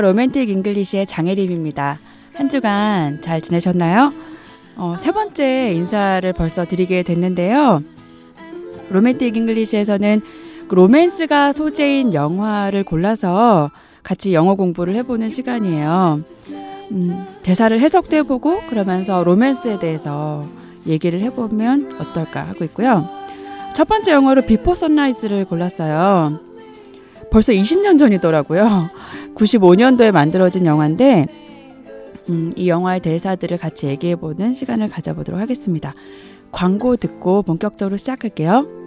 로맨틱 잉글리시의 장혜림입니다. 한 주간 잘 지내셨나요? 어, 세 번째 인사를 벌써 드리게 됐는데요. 로맨틱 잉글리시에서는 그 로맨스가 소재인 영화를 골라서 같이 영어 공부를 해보는 시간이에요. 음, 대사를 해석도 해보고 그러면서 로맨스에 대해서 얘기를 해보면 어떨까 하고 있고요. 첫 번째 영화로 비포 선라이즈를 골랐어요. 벌써 20년 전이더라고요. 95년도에 만들어진 영화인데 음, 이 영화의 대사들을 같이 얘기해보는 시간을 가져보도록 하겠습니다. 광고 듣고 본격적으로 시작할게요.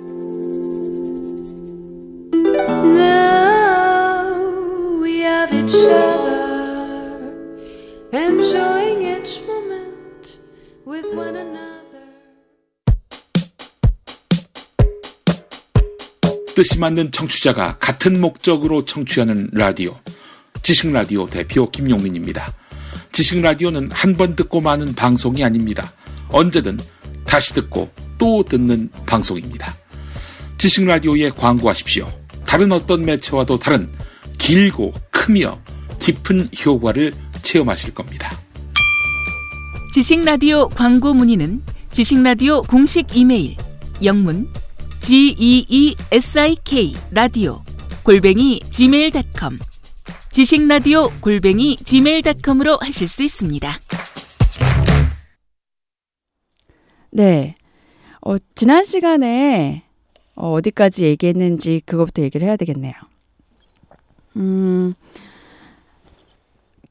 뜻이 맞는 청취자가 같은 목적으로 청취하는 라디오. 지식 라디오 대표 김용민입니다. 지식 라디오는 한 번 듣고 마는 방송이 아닙니다. 언제든 다시 듣고 또 듣는 방송입니다. 지식 라디오에 광고하십시오. 다른 어떤 매체와도 다른 길고 크며 깊은 효과를 체험하실 겁니다. 지식 라디오 광고 문의는 지식 라디오 공식 이메일 영문 g e e s i k 라디오 골뱅이 gmail.com 지식 라디오 골뱅이 gmail.com으로 하실 수 있습니다. 네. 어, 지난 시간에 어, 어디까지 얘기했는지 그것부터 얘기를 해야 되겠네요. 음,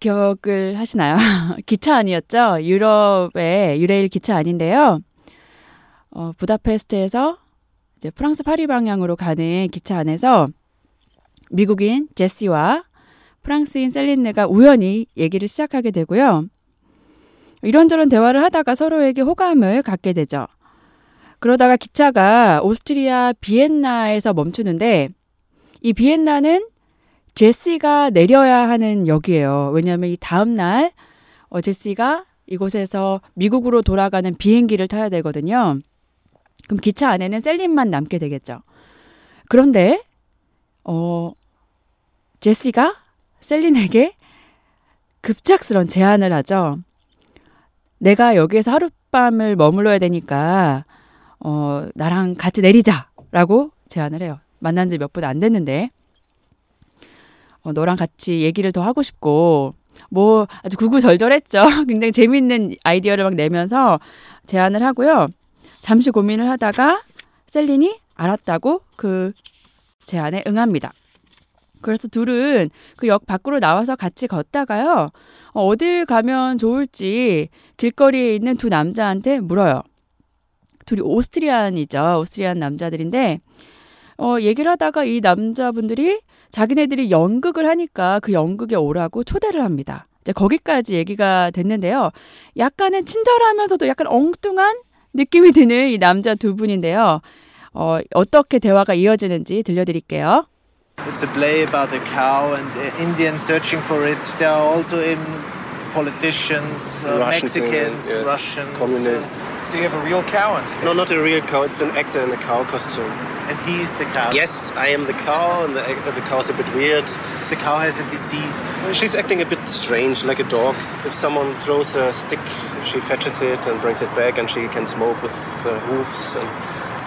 기억을 하시나요? 기차 안이었죠? 유럽의 유레일 기차 안인데요. 어, 부다페스트에서 이제 프랑스 파리 방향으로 가는 기차 안에서 미국인 제시와 프랑스인 셀린느가 우연히 얘기를 시작하게 되고요. 이런저런 대화를 하다가 서로에게 호감을 갖게 되죠. 그러다가 기차가 오스트리아 비엔나에서 멈추는데 이 비엔나는 제시가 내려야 하는 역이에요. 왜냐하면 이 다음 날 어, 제시가 이곳에서 미국으로 돌아가는 비행기를 타야 되거든요. 그럼 기차 안에는 셀린만 남게 되겠죠. 그런데 어 제시가 셀린에게 급작스런 제안을 하죠. 내가 여기에서 하룻밤을 머물러야 되니까 어 나랑 같이 내리자라고 제안을 해요. 만난 지 몇 분 안 됐는데 어, 너랑 같이 얘기를 더 하고 싶고 뭐 아주 구구절절했죠. 굉장히 재밌는 아이디어를 막 내면서 제안을 하고요. 잠시 고민을 하다가 셀린이 알았다고 그 제안에 응합니다. 그래서 둘은 그 역 밖으로 나와서 같이 걷다가요. 어, 어딜 가면 좋을지 길거리에 있는 두 남자한테 물어요. 둘이 오스트리안이죠. 오스트리안 남자들인데 어, 얘기를 하다가 이 남자분들이 자기네들이 연극을 하니까 그 연극에 오라고 초대를 합니다. 이제 거기까지 얘기가 됐는데요. 약간은 친절하면서도 약간 엉뚱한 느낌이 드는 이 남자 두 분인데요. 어, 어떻게 대화가 이어지는지 들려드릴게요. It's a play about a cow and uh, Indians searching for it. There are also in politicians, uh, Russians in Mexicans, yes. Russians. Communists. uh, so you have a real cow on stage. No, not a real cow. It's an actor in a cow costume. And he's the cow. Yes, I am the cow, and the, the cow's a bit weird. The cow has a disease. She's acting a bit strange, like a dog. If someone throws a stick, she fetches it and brings it back, and she can smoke with uh, hoofs and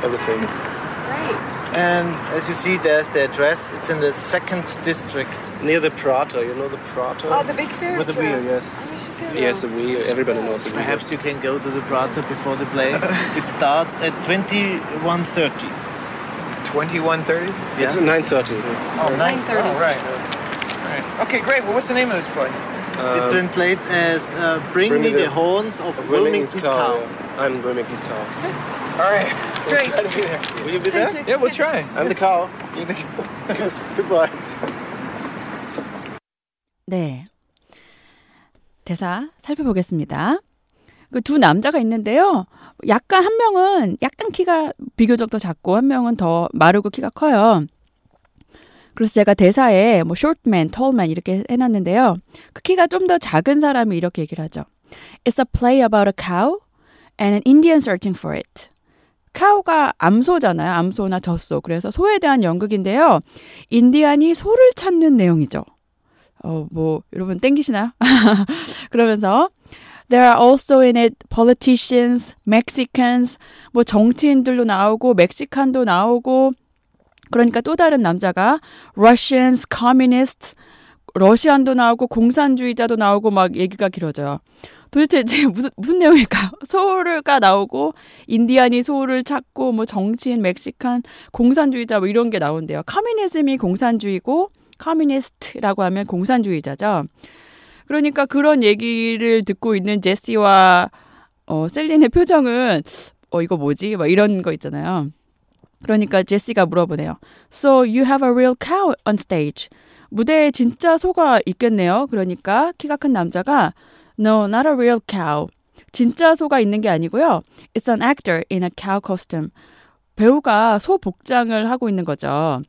everything. And as you see, there's the address. It's in the second district. Near the Prater, you know the Prater? Oh, the big Ferris With the wheel, wheel. yes. Oh, we should go. Yes, the wheel. Everybody knows the wheel. Perhaps you can go to the Prater before the play. it starts at 21.30. 2130? It's 9.30. Oh, 9:30. Oh, right. right. Okay, great. Well, what's the name of this play? It Um, translates as uh, Bring, Bring me the, the- horns of, of Wilmington's cow. yeah. I'm Wilmington's cow. All right. Great. We'll try to be there. Will you be there? Yeah, we'll try. I'm the cow. You're the- Goodbye. 네. 대사 살펴보겠습니다. 그 두 남자가 있는데요. 약간 한 명은 약간 키가 비교적 더 작고 한 명은 더 마르고 키가 커요. 그래서 제가 대사에 뭐 short man, tall man 이렇게 해놨는데요. 그 키가 좀 더 작은 사람이 이렇게 얘기를 하죠. It's a play about a cow and an Indian searching for it. 카우가 암소잖아요. 암소나 젖소. 그래서 소에 대한 연극인데요. 인디안이 소를 찾는 내용이죠. 어, 뭐, 여러분 땡기시나요? 그러면서 There are also in it politicians, Mexicans, 뭐 정치인들도 나오고 멕시칸도 나오고 그러니까 또 다른 남자가 Russians, communists, 러시안도 나오고 공산주의자도 나오고 막 얘기가 길어져요. 도대체 이제 무슨 무슨 내용일까요? 소울가 나오고 인디안이 소울을 찾고 뭐 정치인, 멕시칸, 공산주의자 뭐 이런 게 나온대요. 커뮤니즘이 공산주의고 communist라고 하면 공산주의자죠. 그러니까 그런 얘기를 듣고 있는 제시와 어, 셀린의 표정은 어 이거 뭐지? 막 이런 거 있잖아요. 그러니까 제시가 물어보네요. So you have a real cow on stage. 무대에 진짜 소가 있겠네요. 그러니까 키가 큰 남자가 No, not a real cow. 진짜 소가 있는 게 아니고요. It's an actor in a cow costume. 배우가 소 복장을 하고 있는 거죠.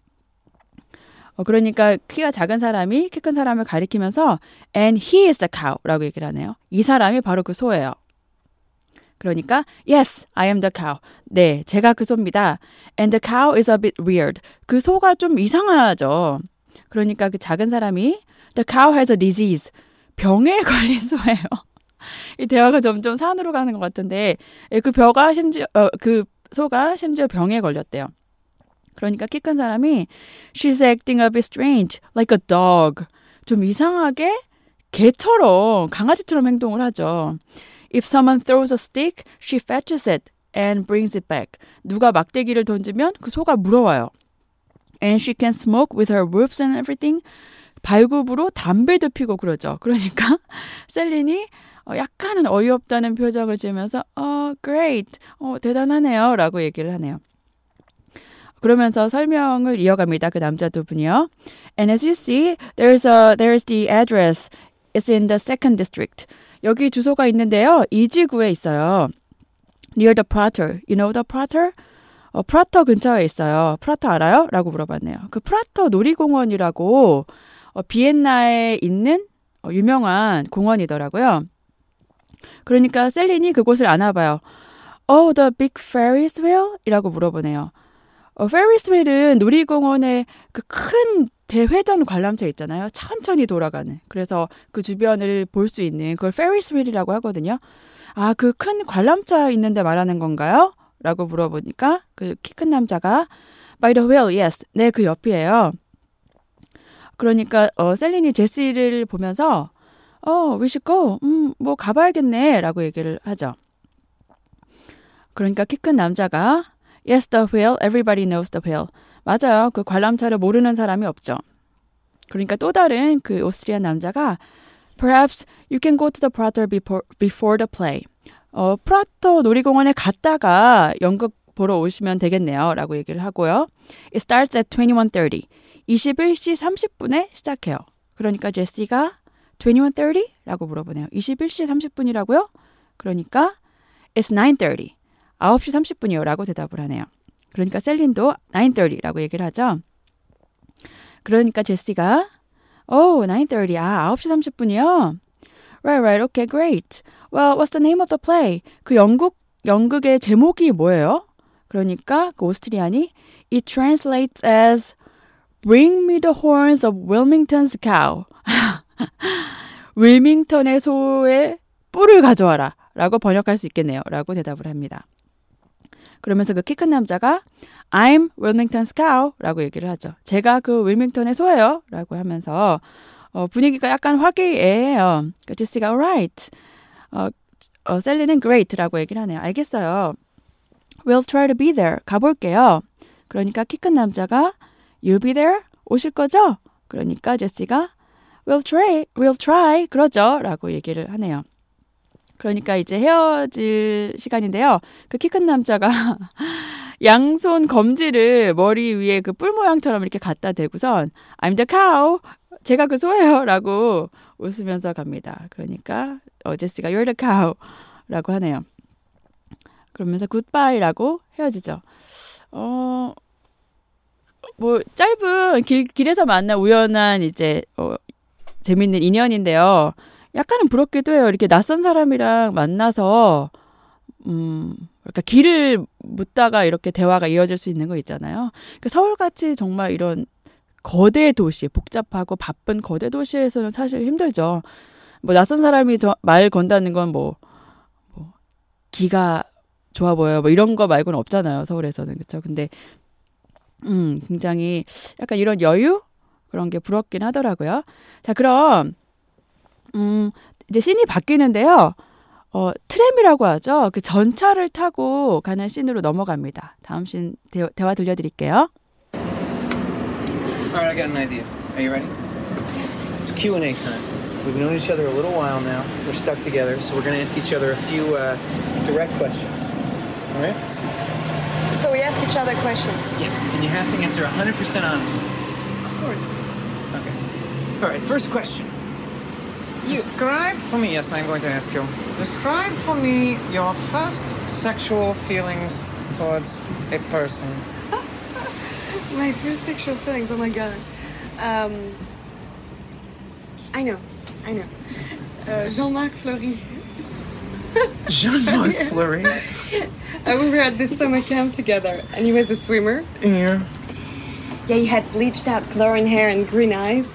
어, 그러니까 키가 작은 사람이 키 큰 사람을 가리키면서 and he is the cow라고 얘기를 하네요. 이 사람이 바로 그 소예요. 그러니까 yes, I am the cow. 네, 제가 그 소입니다. And the cow is a bit weird. 그 소가 좀 이상하죠. 그러니까 그 작은 사람이 the cow has a disease. 병에 걸린 소예요. 이 대화가 점점 산으로 가는 것 같은데 예, 그 벼가 심지어 어, 그 소가 심지어 병에 걸렸대요. 그러니까 키 큰 사람이 she's acting a bit strange, like a dog. 좀 이상하게 개처럼 강아지처럼 행동을 하죠. If someone throws a stick, she fetches it and brings it back. 누가 막대기를 던지면 그 소가 물어와요. And she can smoke with her whoops and everything. 발굽으로 담배도 피고 그러죠. 그러니까 셀린이 어, 약간은 어이없다는 표정을 지으면서 어, great, 어, 대단하네요 라고 얘기를 하네요. 그러면서 설명을 이어갑니다. 그 남자 두 분이요. And as you see, there's a there's the address. It's in the second district. 여기 주소가 있는데요. 이 지구에 있어요. Near the Prater. You know the Prater? 어, 프라터 근처에 있어요. 프라터 알아요? 라고 물어봤네요. 그 프라터 놀이공원이라고 어, 비엔나에 있는 어, 유명한 공원이더라고요. 그러니까 셀린이 그곳을 아나 봐요. Oh, the big Ferris wheel? 이라고 물어보네요. 어, Ferris wheel은 놀이공원에 그 큰 대회전 관람차 있잖아요. 천천히 돌아가는. 그래서 그 주변을 볼 수 있는 그걸 Ferris wheel이라고 하거든요. 아, 그 큰 관람차 있는데 말하는 건가요? 라고 물어보니까 그 키 큰 남자가 by the wheel, yes. 네, 그 옆이에요. 그러니까 어 셀린이 제시를 보면서 어, we should go. 음, 뭐 가봐야겠네 라고 얘기를 하죠. 그러니까 키 큰 남자가 Yes, the whale. Everybody knows the whale. 맞아요. 그 관람차를 모르는 사람이 없죠. 그러니까 또 다른 그 오스트리아 남자가 Perhaps you can go to the Prater before, before the play. 어, 프라터 놀이공원에 갔다가 연극 보러 오시면 되겠네요. 라고 얘기를 하고요. It starts at 21.30. 21시 30분에 시작해요. 그러니까 제시가 21.30? 라고 물어보네요. 21시 30분이라고요? 그러니까 It's 9.30. 9시 30분이요. 라고 대답을 하네요. 그러니까 셀린도 9.30 라고 얘기를 하죠. 그러니까 제시가 Oh, 9.30. 아, 9시 30분이요? Right, right. Okay, great. Well, what's the name of the play? 그 연극, 연극의 제목이 뭐예요? 그러니까 그 오스트리안이 It translates as Bring me the horns of Wilmington's cow. 윌밍턴의 소의 뿔을 가져와라. 라고 번역할 수 있겠네요. 라고 대답을 합니다. 그러면서 그 키 큰 남자가 I'm Wilmington's cow 라고 얘기를 하죠. 제가 그 윌밍턴의 소예요. 라고 하면서 어, 분위기가 약간 화기애애해요. 그 제시가 alright. 어, 어, 셀리는 great 라고 얘기를 하네요. 알겠어요. We'll try to be there. 가볼게요. 그러니까 키 큰 남자가 You'll be there? 오실 거죠? 그러니까 제시가 We'll try, we'll try. 그러죠. 라고 얘기를 하네요. 그러니까 이제 헤어질 시간인데요. 그 키 큰 남자가 양손 검지를 머리 위에 그 뿔 모양처럼 이렇게 갖다 대고선 I'm the cow. 제가 그 소예요. 라고 웃으면서 갑니다. 그러니까 어, 제시가 You're the cow. 라고 하네요. 그러면서 굿바이라고 헤어지죠. 어, 뭐 짧은 길 길에서 만난 우연한 이제 어, 재밌는 인연인데요. 약간은 부럽기도 해요. 이렇게 낯선 사람이랑 만나서 음 그러니까 길을 묻다가 이렇게 대화가 이어질 수 있는 거 있잖아요. 그러니까 서울같이 정말 이런 거대 도시, 복잡하고 바쁜 거대 도시에서는 사실 힘들죠. 뭐 낯선 사람이 저, 말 건다는 건뭐 뭐, 기가 좋아 보여요. 뭐 이런 거 말고는 없잖아요. 서울에서는 그렇죠. 근데 음 굉장히 약간 이런 여유 그런 게 부럽긴 하더라고요. 자 그럼 음 이제 씬이 바뀌는데요. 어 트램이라고 하죠. 그 전차를 타고 가는 씬으로 넘어갑니다. 다음 씬 대, 대화 들려드릴게요. All right, I got an idea. Are you ready? It's Q and A time. We've known each other a little while now. We're stuck together, so we're going to ask each other a few uh, direct questions. All right? So we ask each other questions. Yeah. And you have to answer 100% honestly. Of course. Okay. All right. First question. You. Describe for me. Yes, I'm going to ask you. Describe for me your first sexual feelings towards a person. My first sexual feelings. Oh my god. Um, I know. I know. Uh, Jean-Marc Fleury. Jean-Marc Fleury. Uh, we were at this summer camp together, and he was a swimmer. Yeah. Yeah, he had bleached out glowing hair and green eyes.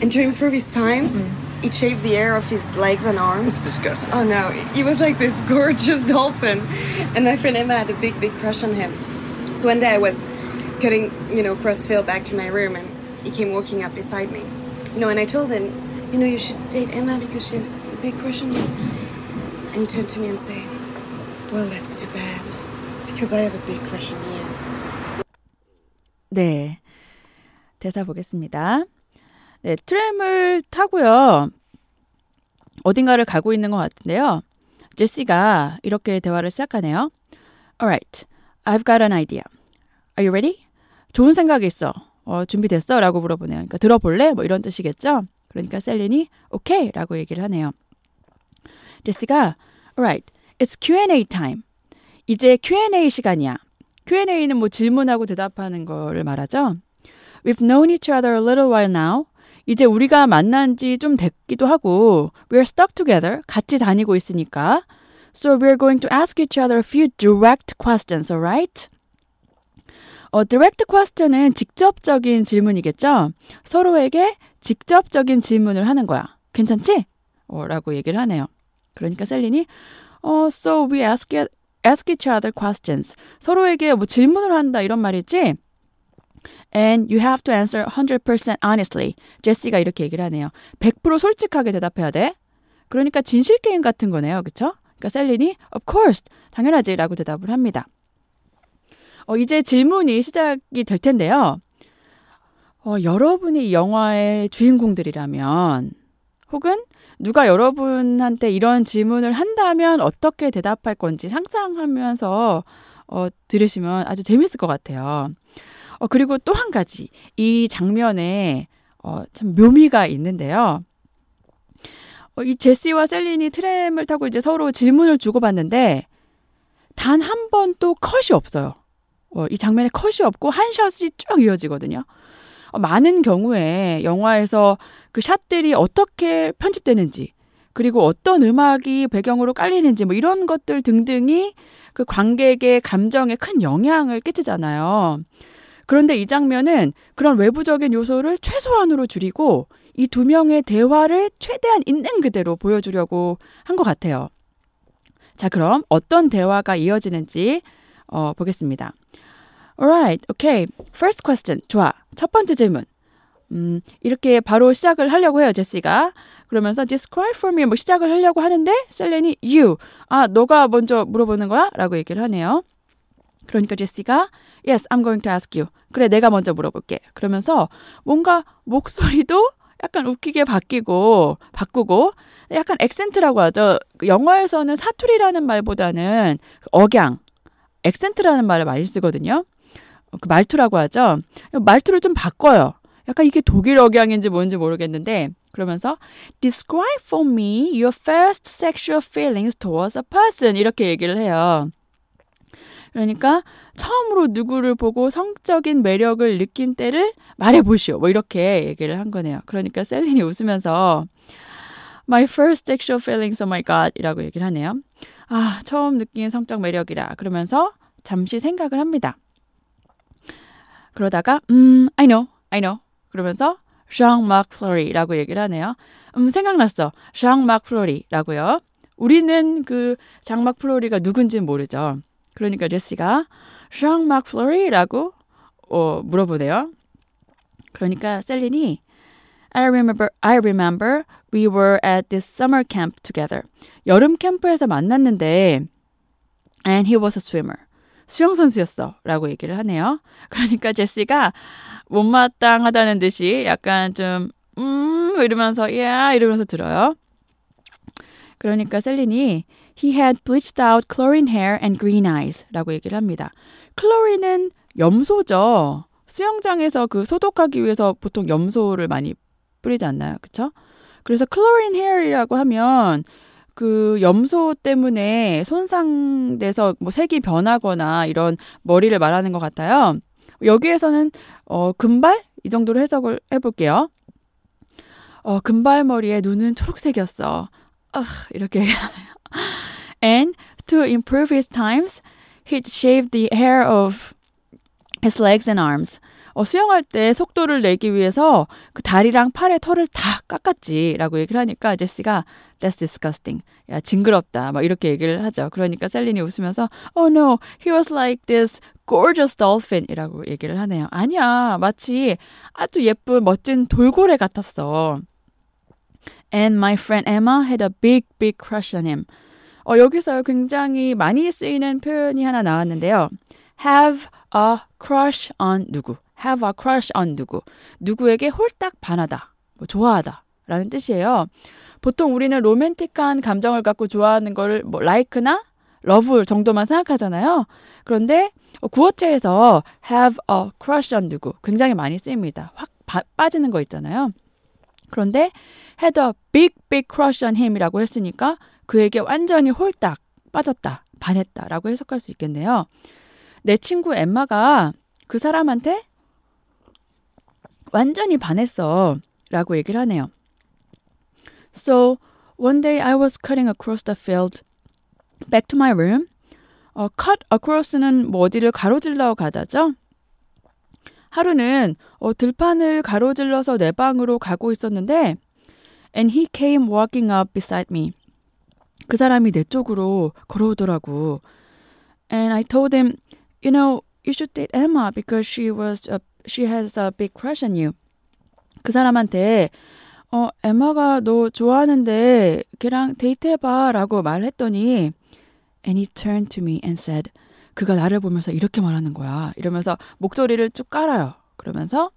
And to improve his times, he shaved the hair off his legs and arms. It's disgusting. Oh no, he was like this gorgeous dolphin. And my friend Emma had a big, big crush on him. So one day I was cutting, you know, crossfield back to my room and he came walking up beside me. You know, and I told him, you know, you should date Emma because she has a big crush on you. And he turned to me and said, well, that's too bad because I have a big crush on you. 네. 대사 보겠습니다. 네, 트램을 타고요. 어딘가를 가고 있는 것 같은데요. 제시가 이렇게 대화를 시작하네요. Alright, I've got an idea. Are you ready? 좋은 생각이 있어. 어, 준비됐어? 라고 물어보네요. 그러니까 들어볼래? 뭐 이런 뜻이겠죠? 그러니까 셀린이 오케이 라고 얘기를 하네요. 제시가 Alright, it's Q&A time. 이제 Q&A 시간이야. Q&A는 뭐 질문하고 대답하는 거를 말하죠. We've known each other a little while now. 이제 우리가 만난 지 좀 됐기도 하고 we're stuck together. 같이 다니고 있으니까. So we're going to ask each other a few direct questions, alright? 어, direct question은 직접적인 질문이겠죠? 서로에게 직접적인 질문을 하는 거야. 괜찮지? 어, 라고 얘기를 하네요. 그러니까 셀린이 어, so we ask, ask each other questions. 서로에게 뭐 질문을 한다 이런 말이지? And you have to answer 100% honestly. 제시가 이렇게 얘기를 하네요. 100% 솔직하게 대답해야 돼. 그러니까 진실 게임 같은 거네요. 그쵸? 그러니까 셀린이 of course 당연하지 라고 대답을 합니다. 어, 이제 질문이 시작이 될 텐데요. 어, 여러분이 이 영화의 주인공들이라면 혹은 누가 여러분한테 이런 질문을 한다면 어떻게 대답할 건지 상상하면서 어, 들으시면 아주 재밌을 것 같아요. 어, 그리고 또 한 가지. 이 장면에 어, 참 묘미가 있는데요. 어, 이 제시와 셀린이 트램을 타고 이제 서로 질문을 주고받는데 단 한번또 컷이 없어요. 어, 이 장면에 컷이 없고 한 샷이 쭉 이어지거든요. 어, 많은 경우에 영화에서 그 샷들이 어떻게 편집되는지 그리고 어떤 음악이 배경으로 깔리는지 뭐 이런 것들 등등이 그 관객의 감정에 큰 영향을 끼치잖아요. 그런데 이 장면은 그런 외부적인 요소를 최소한으로 줄이고 이 두 명의 대화를 최대한 있는 그대로 보여주려고 한 것 같아요. 자, 그럼 어떤 대화가 이어지는지 어, 보겠습니다. Alright, okay. First question. 좋아. 첫 번째 질문. 음, 이렇게 바로 시작을 하려고 해요, 제시가. 그러면서 describe for me 뭐 시작을 하려고 하는데 셀렌이 you. 아, 너가 먼저 물어보는 거야? 라고 얘기를 하네요. 그러니까 제시가 yes, I'm going to ask you. 그래, 내가 먼저 물어볼게. 그러면서 뭔가 목소리도 약간 웃기게 바뀌고 바꾸고 약간 액센트라고 하죠. 그 영어에서는 사투리라는 말보다는 억양, 액센트라는 말을 많이 쓰거든요. 그 말투라고 하죠. 말투를 좀 바꿔요. 약간 이게 독일 억양인지 뭔지 모르겠는데 그러면서 describe for me your first sexual feelings towards a person 이렇게 얘기를 해요. 그러니까 처음으로 누구를 보고 성적인 매력을 느낀 때를 말해보시오. 뭐 이렇게 얘기를 한 거네요. 그러니까 셀린이 웃으면서 My first sexual feelings, oh my god 이라고 얘기를 하네요. 아, 처음 느낀 성적 매력이라. 그러면서 잠시 생각을 합니다. 그러다가 음, I know, I know. 그러면서 Jean-Marc Fleury라고 얘기를 하네요. 음, 생각났어. Jean-Marc Fleury라고요. 우리는 그 장막 플로리가 누군지 모르죠. 그러니까 제시가 Jean-Marc Fleury라고 어, 물어보네요. 그러니까 셀린이 I remember I remember we were at this summer camp together. 여름 캠프에서 만났는데 and he was a swimmer. 수영 선수였어 라고 얘기를 하네요. 그러니까 제시가 못마땅하다는 듯이 약간 좀 음, 이러면서 야 이러면서 들어요. 그러니까 셀린이 he had bleached out chlorine hair and green eyes라고 얘기를 합니다. 클로린은 염소죠. 수영장에서 그 소독하기 위해서 보통 염소를 많이 뿌리지 않나요? 그쵸? 그래서 클로린 헤어이라고 하면 그 염소 때문에 손상돼서 뭐 색이 변하거나 이런 머리를 말하는 것 같아요. 여기에서는 어 금발 이 정도로 해석을 해볼게요. 어 금발 머리에 눈은 초록색이었어. 아, 이렇게. And to improve his times, he'd shaved the hair of his legs and arms. 어, 수영할 때 속도를 내기 위해서 그 다리랑 팔의 털을 다 깎았지라고 얘기를 하니까 제시가 That's disgusting. 야 징그럽다. 막 이렇게 얘기를 하죠. 그러니까 셀린이 웃으면서 Oh no, he was like this gorgeous dolphin이라고 얘기를 하네요. 아니야, 마치 아주 예쁜 멋진 돌고래 같았어. And my friend Emma had a big, big crush on him. 어, 여기서 굉장히 많이 쓰이는 표현이 하나 나왔는데요. have a crush on 누구. have a crush on 누구. 누구에게 홀딱 반하다. 뭐 좋아하다. 라는 뜻이에요. 보통 우리는 로맨틱한 감정을 갖고 좋아하는 거를 뭐 like나 love 정도만 생각하잖아요. 그런데 구어체에서 have a crush on 누구 굉장히 많이 쓰입니다. 확 바, 빠지는 거 있잖아요. 그런데 had a big big crush on him이라고 했으니까 그에게 완전히 홀딱 빠졌다, 반했다라고 해석할 수 있겠네요. 내 친구 엠마가 그 사람한테 완전히 반했어 라고 얘기를 하네요. So, one day I was cutting across the field back to my room. 어, cut across는 뭐 어디를 가로질러 가다죠? 하루는 어, 들판을 가로질러서 내 방으로 가고 있었는데 and he came walking up beside me. 그 사람이 내 쪽으로 걸어오더라고. And I told him, you know, you should date Emma because she was a, she has a big crush on you. 그 사람한테 어, 에마가 너 좋아하는데 걔랑 데이트해봐라고 말했더니 and he turned to me and said 그가 나를 보면서 이렇게 말하는 거야. 이러면서 목소리를 쭉 깔아요. 그러면서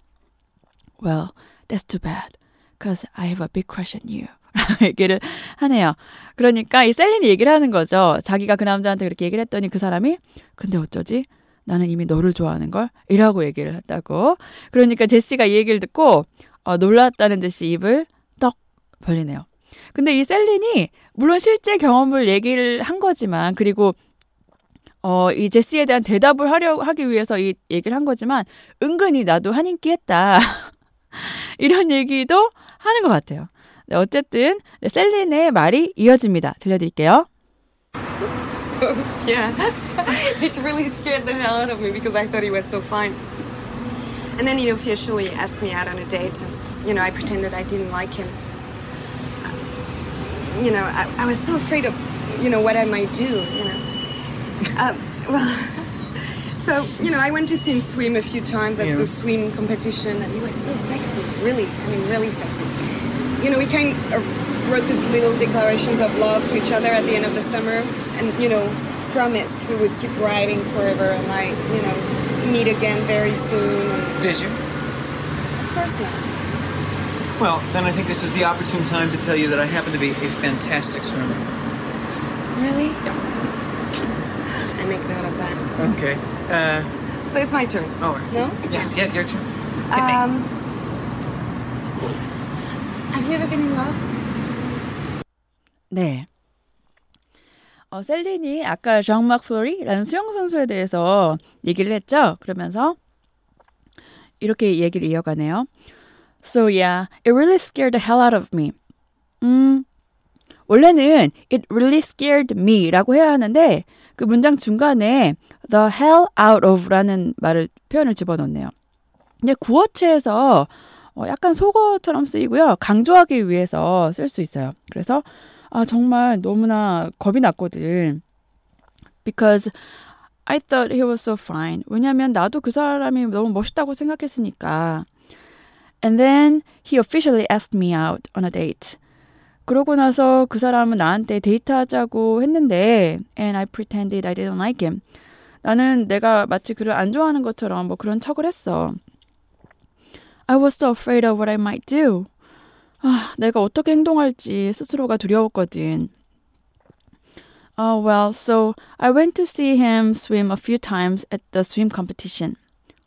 well, that's too bad. Cause I have a big crush on you. 얘기를 하네요. 그러니까 이 셀린이 얘기를 하는 거죠. 자기가 그 남자한테 그렇게 얘기를 했더니 그 사람이 근데 어쩌지? 나는 이미 너를 좋아하는 걸 이라고 얘기를 했다고. 그러니까 제시가 이 얘기를 듣고 어, 놀랐다는 듯이 입을 떡 벌리네요. 근데 이 셀린이 물론 실제 경험을 얘기를 한 거지만 그리고 어, 이 제시에 대한 대답을 하려 하기 위해서 이 얘기를 한 거지만 은근히 나도 한 인기 했다. 이런 얘기도 하는 것 같아요. 네, 어쨌든 네, 셀린의 말이 이어집니다. 들려드릴게요. So, yeah, it really scared the hell out of me because I thought he was so fine. And then he officially asked me out on a date, and, you know, I pretended I didn't like him. You know, I, I was so afraid of, you know, what I might do, you know. Uh, well, so, you know, I went to see him swim a few times at Yeah. the swim competition, and he was so sexy, really, I mean, really sexy. You know, we kind of wrote these little declarations of love to each other at the end of the summer, and, you know, promised we would keep writing forever and, like, you know, meet again very soon. And Did you? of course not. Well, then I think this is the opportune time to tell you that I happen to be a fantastic swimmer. Really? I make note of that. Okay. Uh, So it's my turn. all right. No? Yes, yes, your turn. Um, have you ever been in love? 네. 어, 셀린이 아까 장막 플로리라는 수영 선수에 대해서 얘기를 했죠. 그러면서 이렇게 얘기를 이어가네요. So yeah, it really scared the hell out of me. 음, 원래는 it really scared me라고 해야 하는데 그 문장 중간에 the hell out of라는 말을 표현을 집어넣네요. 근데 구어체에서 어, 약간 속어처럼 쓰이고요. 강조하기 위해서 쓸 수 있어요. 그래서 아 정말 너무나 겁이 났거든. Because I thought he was so fine. 왜냐면 나도 그 사람이 너무 멋있다고 생각했으니까. And then he officially asked me out on a date. 그러고 나서 그 사람은 나한테 데이트하자고 했는데 and I pretended I didn't like him. 나는 내가 마치 그를 안 좋아하는 것처럼 뭐 그런 척을 했어. I was so afraid of what I might do. 아, 내가 어떻게 행동할지 스스로가 두려웠거든. Uh, well, so I went to see him swim a few times at the swim competition.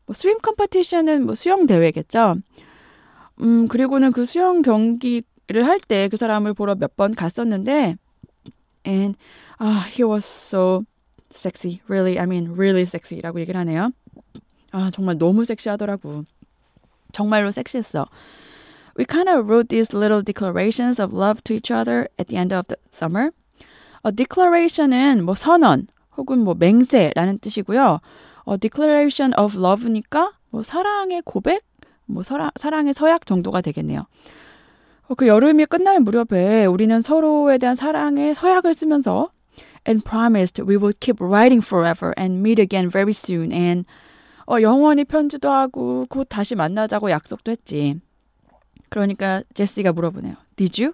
뭐 swim competition은 뭐 수영 대회겠죠. 음, 그리고는 그 수영 경기 를 할 때 그 사람을 보러 몇 번 갔었는데 and uh, he was so sexy. Really, I mean really sexy라고 얘기를 하네요. 아, 정말 너무 섹시하더라고. 정말로 섹시했어. We kind of wrote these little declarations of love to each other at the end of the summer. 어, declaration은 뭐 선언 혹은 뭐 맹세라는 뜻이고요. 어, declaration of love니까 뭐 사랑의 고백, 뭐 사랑, 사랑의 서약 정도가 되겠네요. 어, 그 여름이 끝날 무렵에 우리는 서로에 대한 사랑의 서약을 쓰면서 and promised we would keep writing forever and meet again very soon and 어, 영원히 편지도 하고 곧 다시 만나자고 약속도 했지. 그러니까 제시가 물어보네요. Did you?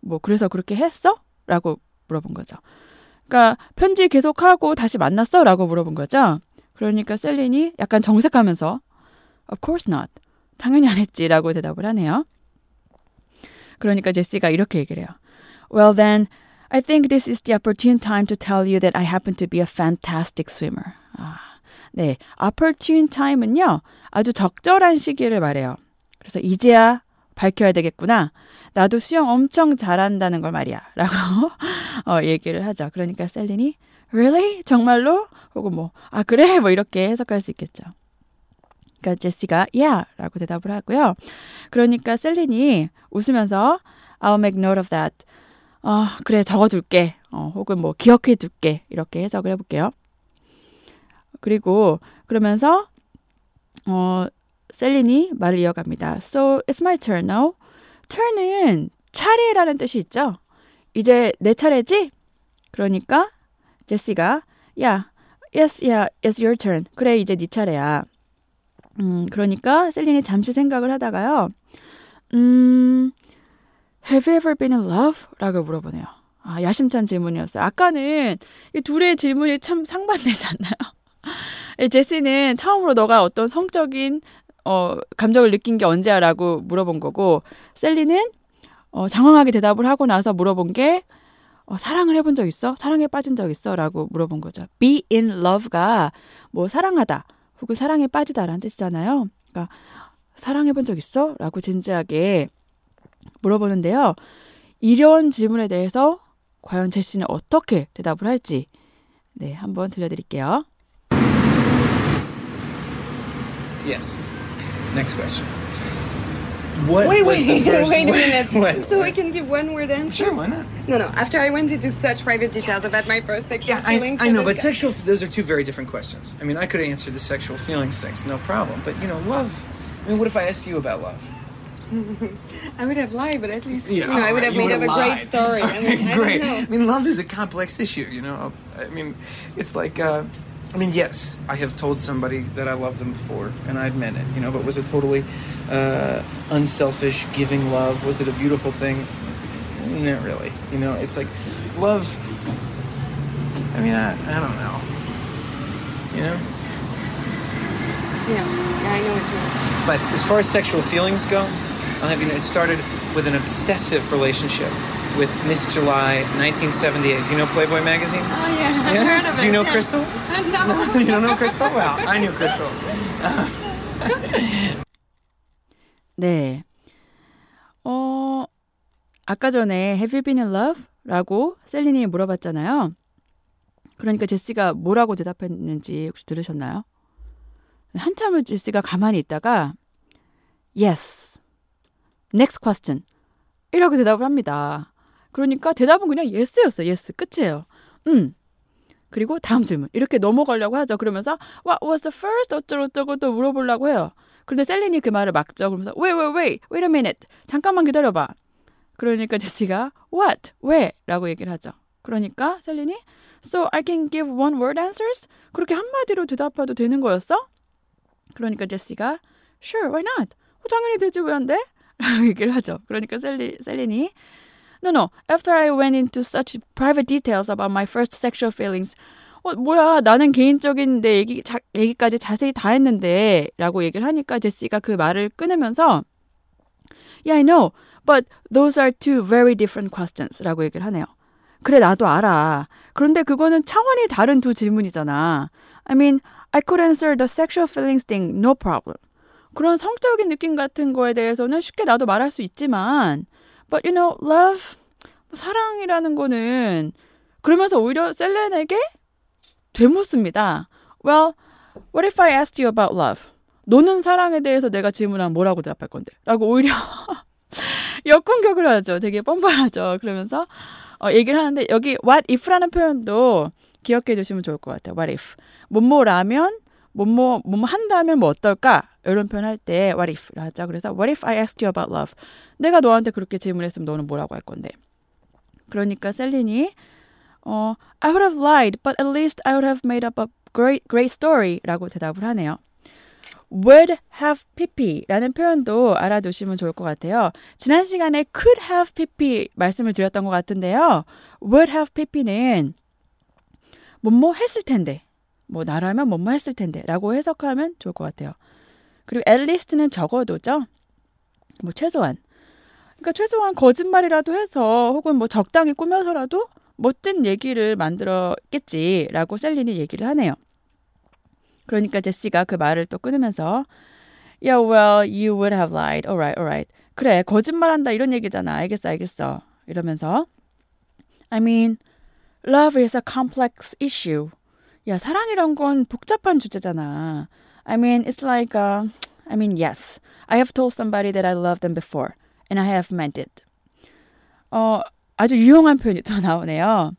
뭐 그래서 그렇게 했어? 라고 물어본 거죠. 그러니까 편지 계속하고 다시 만났어? 라고 물어본 거죠. 그러니까 셀린이 약간 정색하면서 Of course not. 당연히 안 했지 라고 대답을 하네요. 그러니까 제시가 이렇게 얘기를 해요. Well then, I think this is the opportune time to tell you that I happen to be a fantastic swimmer. 아, 네, opportune time은요. 아주 적절한 시기를 말해요. 그래서 이제야 밝혀야 되겠구나. 나도 수영 엄청 잘한다는 걸 말이야. 라고 어, 얘기를 하죠. 그러니까 셀린이 really? 정말로? 혹은 뭐, 아, 그래? 뭐 이렇게 해석할 수 있겠죠. 그러니까 제시가 yeah 라고 대답을 하고요. 그러니까 셀린이 웃으면서 I'll make note of that. 어, 그래, 적어둘게. 어, 혹은 뭐 기억해둘게. 이렇게 해석을 해볼게요. 그리고 그러면서 어, 셀린이 말을 이어갑니다. So it's my turn now. turn은 차례라는 뜻이 있죠. 이제 내 차례지? 그러니까 제시가 yeah, yes, yeah, it's your turn. 그래 이제 네 차례야. 음, 그러니까 셀린이 잠시 생각을 하다가요. 음, have you ever been in love? 라고 물어보네요. 아, 야심찬 질문이었어요. 아까는 이 둘의 질문이 참 상반되지 않나요? 제시는 처음으로 너가 어떤 성적인 어, 감정을 느낀 게 언제야라고 물어본 거고 셀리는 어, 장황하게 대답을 하고 나서 물어본 게 어, 사랑을 해본 적 있어? 사랑에 빠진 적 있어? 라고 물어본 거죠. be in love가 뭐 사랑하다 혹은 사랑에 빠지다라는 뜻이잖아요. 그러니까 사랑해 본 적 있어? 라고 진지하게 물어보는데요. 이런 질문에 대해서 과연 제시는 어떻게 대답을 할지 네, 한번 들려드릴게요. Yes. Next question. What Wait, wait, wait a minute. What? So we can give one word answer? Sure, why not? No, no. After I went into such private details about my first sexual Yeah, I, feelings. I for know, but guy- sexual, those are two very different questions. I mean, I could have answered the sexual feelings things, no problem. But, you know, love, I mean, what if I asked you about love? I would have lied, but at least Yeah, you know I would have made up a great story. I mean, I Great. don't know. I mean, love is a complex issue, you know? I mean, it's like, uh, I mean, yes, I have told somebody that I love them before, and I admit it, you know, but was it totally uh, unselfish, giving love? Was it a beautiful thing? Not really. You know, it's like love. I mean, I, I don't know. You know? Yeah, yeah, I know what you mean. But as far as sexual feelings go, I'll have you know, it started with an obsessive relationship with Miss July 1978. Do you know Playboy magazine? Oh yeah, I've Yeah? heard of it. Do you know yeah. Crystal? no. you don't know Crystal? Well, I knew Crystal. 네. 어, 아까 전에 Have you been in love? 라고 셀린이 물어봤잖아요. 그러니까 제시가 뭐라고 대답했는지 혹시 들으셨나요? 한참을 제시가 가만히 있다가 yes, next question 이라고 대답을 합니다. 그러니까 대답은 그냥 yes였어요. yes 끝이에요. 음. 그리고 다음 질문 이렇게 넘어가려고 하죠. 그러면서 what was the first 어쩌고저쩌고 또 물어보려고 해요. 그런데 셀린이 그 말을 막죠. 그러면서 wait wait wait wait a minute 잠깐만 기다려봐. 그러니까 제시가 what 왜? 라고 얘기를 하죠. 그러니까 셀린이 so I can give one word answers 그렇게 한마디로 대답해도 되는 거였어? 그러니까 제시가 sure why not? 어, 당연히 되지 왜 안 돼? 라고 얘기를 하죠. 그러니까 셀리, 셀린이 No, no. After I went into such private details about my first sexual feelings, 어, 뭐야, 나는 개인적인 내 얘기, 자, 얘기까지 자세히 다 했는데, 라고 얘기를 하니까 제시가 그 말을 끊으면서, Yeah, I know, but those are two very different questions, 라고 얘기를 하네요. 그래, 나도 알아. 그런데 그거는 차원이 다른 두 질문이잖아. I mean, I could answer the sexual feelings thing, no problem. 그런 성적인 느낌 같은 거에 대해서는 쉽게 나도 말할 수 있지만, But you know, love, 사랑이라는 거는 그러면서 오히려 셀렌에게 되묻습니다. Well, what if I asked you about love? 너는 사랑에 대해서 내가 질문하면 뭐라고 대답할 건데? 라고 오히려 역공격을 하죠. 되게 뻔뻔하죠. 그러면서 어, 얘기를 하는데 여기 what if라는 표현도 기억해 두시면 좋을 것 같아요. what if. 뭐뭐라면 뭐뭐 뭐뭐 한다면 뭐 어떨까? 이런 표현 할 때 what if를 하죠. 그래서 what if I asked you about love? 내가 너한테 그렇게 질문했으면 너는 뭐라고 할 건데? 그러니까 셀린이 어 I would have lied, but at least I would have made up a great great story라고 대답을 하네요. would have pp라는 표현도 알아두시면 좋을 것 같아요. 지난 시간에 could have pp 말씀을 드렸던 것 같은데요. would have pp는 뭐뭐 했을 텐데, 뭐 나라면 뭐뭐 했을 텐데라고 해석하면 좋을 것 같아요. 그리고 least는 적어도죠. 뭐 최소한. 그러니까 최소한 거짓말이라도 해서 혹은 뭐 적당히 꾸며서라도 멋진 얘기를 만들었겠지라고 셀린이 얘기를 하네요. 그러니까 제시가 그 말을 또 끊으면서 Yeah, well, you would have lied. Alright, alright. 그래, 거짓말한다 이런 얘기잖아. 알겠어, 알겠어. 이러면서 I mean, love is a complex issue. 야, 사랑이란 건 복잡한 주제잖아. I mean, it's like, uh, I mean, yes, I have told somebody that I love them before, and I have meant it. 어, 아주 유용한 표현이 또 나오네요.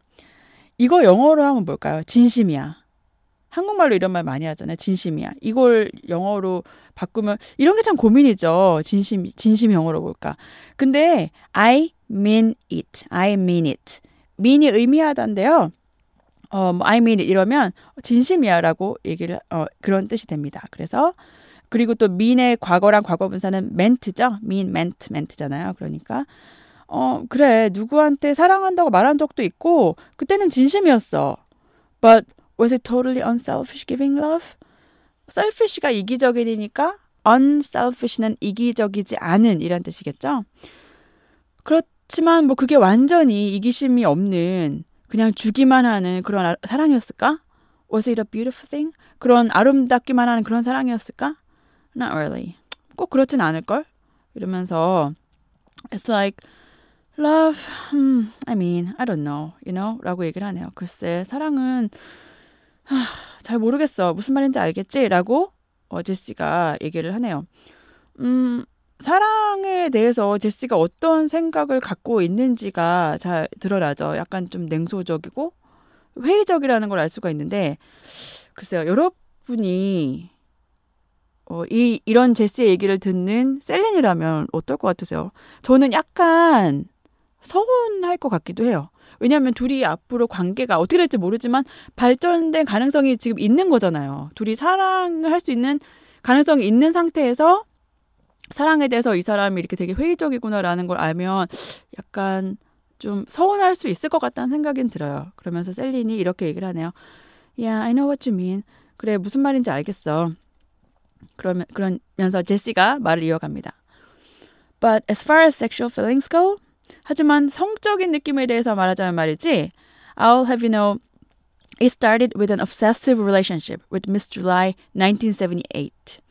이거 영어로 하면 뭘까요? 진심이야. 한국말로 이런 말 많이 하잖아요. 진심이야. 이걸 영어로 바꾸면 이런 게 참 고민이죠. 진심 진심 영어로 볼까? 근데 I mean it. I mean it. mean이 의미하다인데요. 어, 뭐 I mean it 이러면 진심이야라고 얘기를 어, 그런 뜻이 됩니다. 그래서 그리고 또 mean의 과거랑 과거 분사는 meant죠. mean, meant, meant잖아요. 그러니까 어, 그래. 누구한테 사랑한다고 말한 적도 있고 그때는 진심이었어. But was it totally unselfish giving love? selfish가 이기적이니까 unselfish는 이기적이지 않은 이란 뜻이겠죠. 그렇지만 뭐 그게 완전히 이기심이 없는 그냥 주기만 하는 그런 아, 사랑이었을까? Was it a beautiful thing? 그런 아름답기만 하는 그런 사랑이었을까? Not really. 꼭 그렇진 않을걸? 이러면서 It's like love, hmm, I mean, I don't know, you know? 라고 얘기를 하네요. 글쎄, 사랑은 하, 잘 모르겠어. 무슨 말인지 알겠지? 라고 어, 제시가 얘기를 하네요. 음, 사랑에 대해서 제시가 어떤 생각을 갖고 있는지가 잘 드러나죠. 약간 좀 냉소적이고 회의적이라는 걸 알 수가 있는데 글쎄요. 여러분이 어, 이 이런 제시의 얘기를 듣는 셀린이라면 어떨 것 같으세요? 저는 약간 서운할 것 같기도 해요. 왜냐하면 둘이 앞으로 관계가 어떻게 될지 모르지만 발전된 가능성이 지금 있는 거잖아요. 둘이 사랑을 할 수 있는 가능성이 있는 상태에서 사랑에 대해서 이 사람이 이렇게 되게 회의적이구나라는 걸 알면 약간 좀 서운할 수 있을 것 같다는 생각은 들어요. 그러면서 셀린이 이렇게 얘기를 하네요. Yeah, I know what you mean. 그래, 무슨 말인지 알겠어. 그러면, 그러면서 제시가 말을 이어갑니다. But as far as sexual feelings go, 하지만 성적인 느낌에 대해서 말하자면 말이지, I'll have you know, it started with an obsessive relationship with Miss July 1978.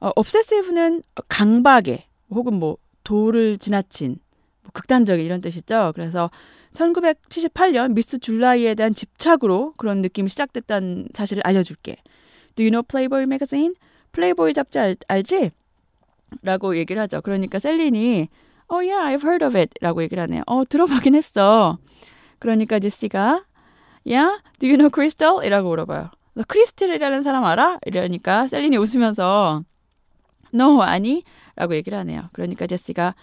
어, obsessive는 강박에 혹은 뭐 도를 지나친 뭐 극단적인 이런 뜻이죠. 그래서 1978년 미스 줄라이에 대한 집착으로 그런 느낌이 시작됐다는 사실을 알려줄게. Do you know Playboy magazine? 플레이보이 잡지 알, 알지? 라고 얘기를 하죠. 그러니까 셀린이 Oh yeah, I've heard of it 라고 얘기를 하네요. 어, 들어보긴 했어. 그러니까 제시가 Yeah, do you know Crystal? 이라고 물어봐요. 너 크리스텔이라는 사람 알아? 이러니까 셀린이 웃으면서 No, 아니? 라고 얘기를 하네요. 그러니까 제시가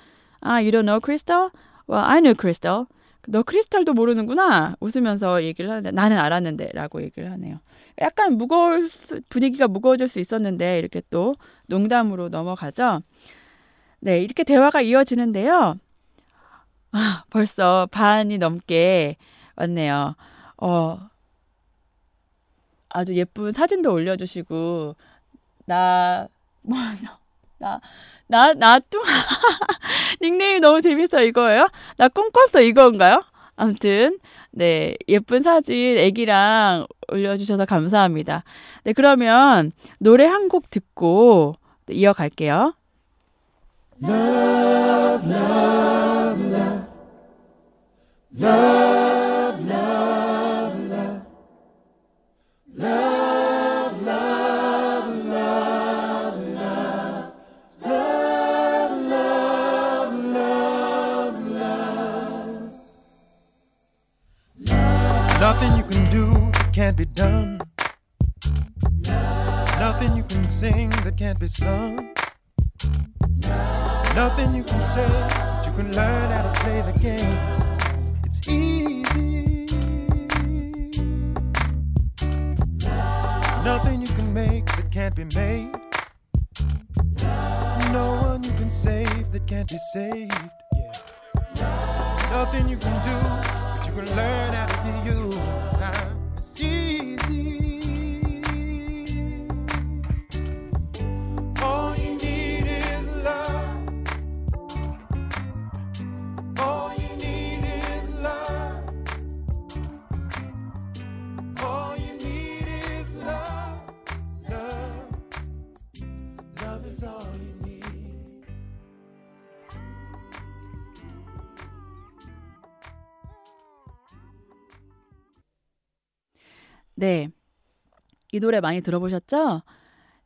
아, you don't know Crystal? Well, I knew Crystal. 너 크리스탈도 모르는구나. 웃으면서 얘기를 하는데 나는 알았는데 라고 얘기를 하네요. 약간 무거울 수, 분위기가 무거워질 수 있었는데 이렇게 또 농담으로 넘어가죠. 네, 이렇게 대화가 이어지는데요. 아, 벌써 반이 넘게 왔네요. 어, 아주 예쁜 사진도 올려주시고, 나, 뭐, 나, 나, 나뚱, 닉네임이 너무 재밌어, 이거예요? 나 꿈꿨어, 이건가요? 아무튼, 네, 예쁜 사진 애기랑 올려주셔서 감사합니다. 네, 그러면 노래 한 곡 듣고 이어갈게요. Love, love. Love, can't be done. Nothing you can sing that can't be sung. Nothing you can say, but you can learn how to play the game. It's easy. Nothing you can make that can't be made. No one you can save that can't be saved. Nothing you can do, but you can learn how to 네. 이 노래 많이 들어보셨죠?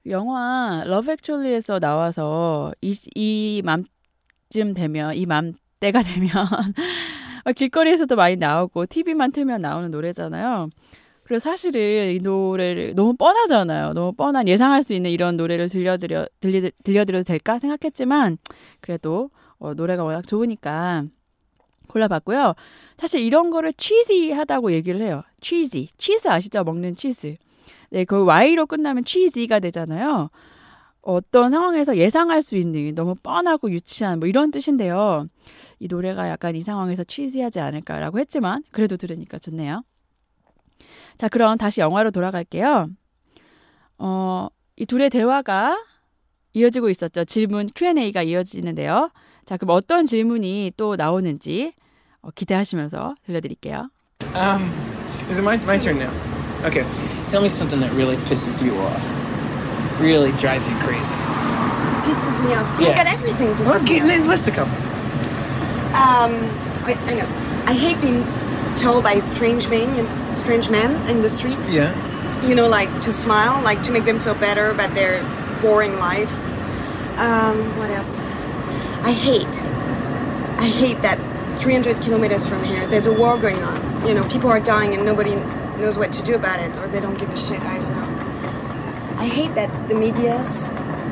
영화 러브 액츄얼리에서 나와서 이, 이 맘쯤 되면 이 맘때가 되면 어, 길거리에서도 많이 나오고 TV만 틀면 나오는 노래잖아요. 그래서 사실은 이 노래를 너무 뻔하잖아요. 너무 뻔한 예상할 수 있는 이런 노래를 들려드려 들려드려도 될까 생각했지만 그래도 어, 노래가 워낙 좋으니까 골라봤고요. 사실 이런 거를 치즈하다고 얘기를 해요. 치즈, 치즈 아시죠? 먹는 치즈. 네, 그 Y로 끝나면 치즈가 되잖아요. 어떤 상황에서 예상할 수 있는 너무 뻔하고 유치한 뭐 이런 뜻인데요. 이 노래가 약간 이 상황에서 치즈하지 않을까라고 했지만 그래도 들으니까 좋네요. 자, 그럼 다시 영화로 돌아갈게요. 어, 이 둘의 대화가 이어지고 있었죠. 질문 Q&A가 이어지는데요. 자, 그럼 어떤 질문이 또 나오는지 어, 기대하시면서 들려드릴게요. Um, is it my, my turn now? Okay. Tell me something that really pisses you off. Really drives you crazy. Pisses me off. Yeah. I got everything pisses Okay, me off. then list a couple. Um, I, I know. I hate being told by strange men and strange men in the street. Yeah. You know, like to smile, like to make them feel better about their boring life. Um, what else? I hate. I hate that 300 kilometers from here, there's a war going on. You know, people are dying and nobody knows what to do about it, or they don't give a shit. I don't know. I hate that the media's,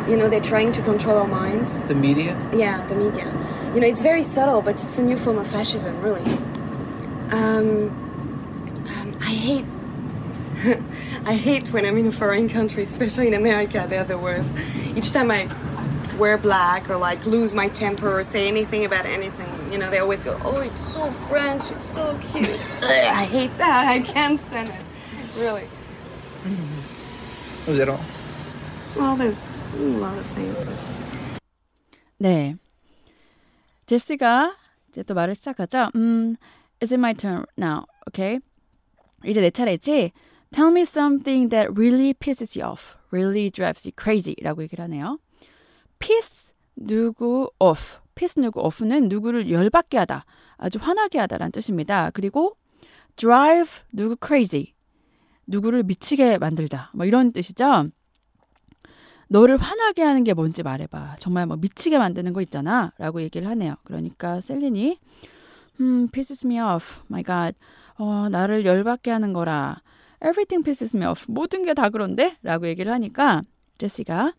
you know, they're trying to control our minds. The media? Yeah, the media. You know, it's very subtle, but it's a new form of fascism, really. Um, um, I hate. I hate when I'm in a foreign country, especially in America. They're the worst. Each time I wear black or like lose my temper or say anything about anything, you know, they always go, "Oh, it's so French. It's so cute." Ugh, I hate that. I can't stand it. Really. Was that all? Well, there's a lot of things, but. 네. 제스가 이제 또 말을 시작하죠. 음, is it my turn now? Okay. 이제 내 차례지. Tell me something that really pisses you off, really drives you crazy 라고 얘기를 하네요. Piss 누구 off, piss 누구, off는 누구를 열받게 하다, 아주 화나게 하다라는 뜻입니다. 그리고 drive 누구 crazy, 누구를 미치게 만들다, 뭐 이런 뜻이죠. 너를 화나게 하는 게 뭔지 말해봐. 정말 뭐 미치게 만드는 거 있잖아. 라고 얘기를 하네요. 그러니까 셀린이, 음, pisses me off. My God. 어, 나를 열받게 하는 거라. Everything pisses me off. 모든 게 다 그런데? 라고 얘기를 하니까, 제시가,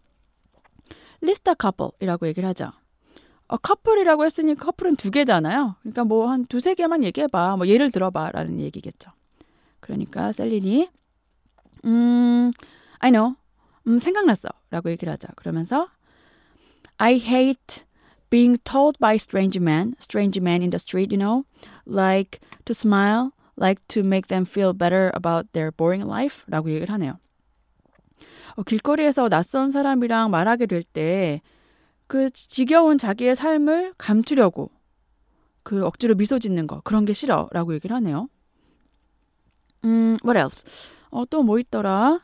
list a couple 이라고 얘기를 하죠. 어, 커플이라고 했으니 커플은 두 개잖아요. 그러니까 뭐 한 두세 개만 얘기해봐. 뭐 예를 들어봐. 라는 얘기겠죠. 그러니까 셀린이, 음, I know. 음, 생각났어. 라고 얘기를 하자. 그러면서 I hate being told by strange men, strange men in the street, you know, like to smile, like to make them feel better about their boring life 라고 얘기를 하네요. 어, 길거리에서 낯선 사람이랑 말하게 될 때 그 지겨운 자기의 삶을 감추려고 그 억지로 미소 짓는 거 그런 게 싫어 라고 얘기를 하네요. 음, what else? 어, 또 뭐 있더라?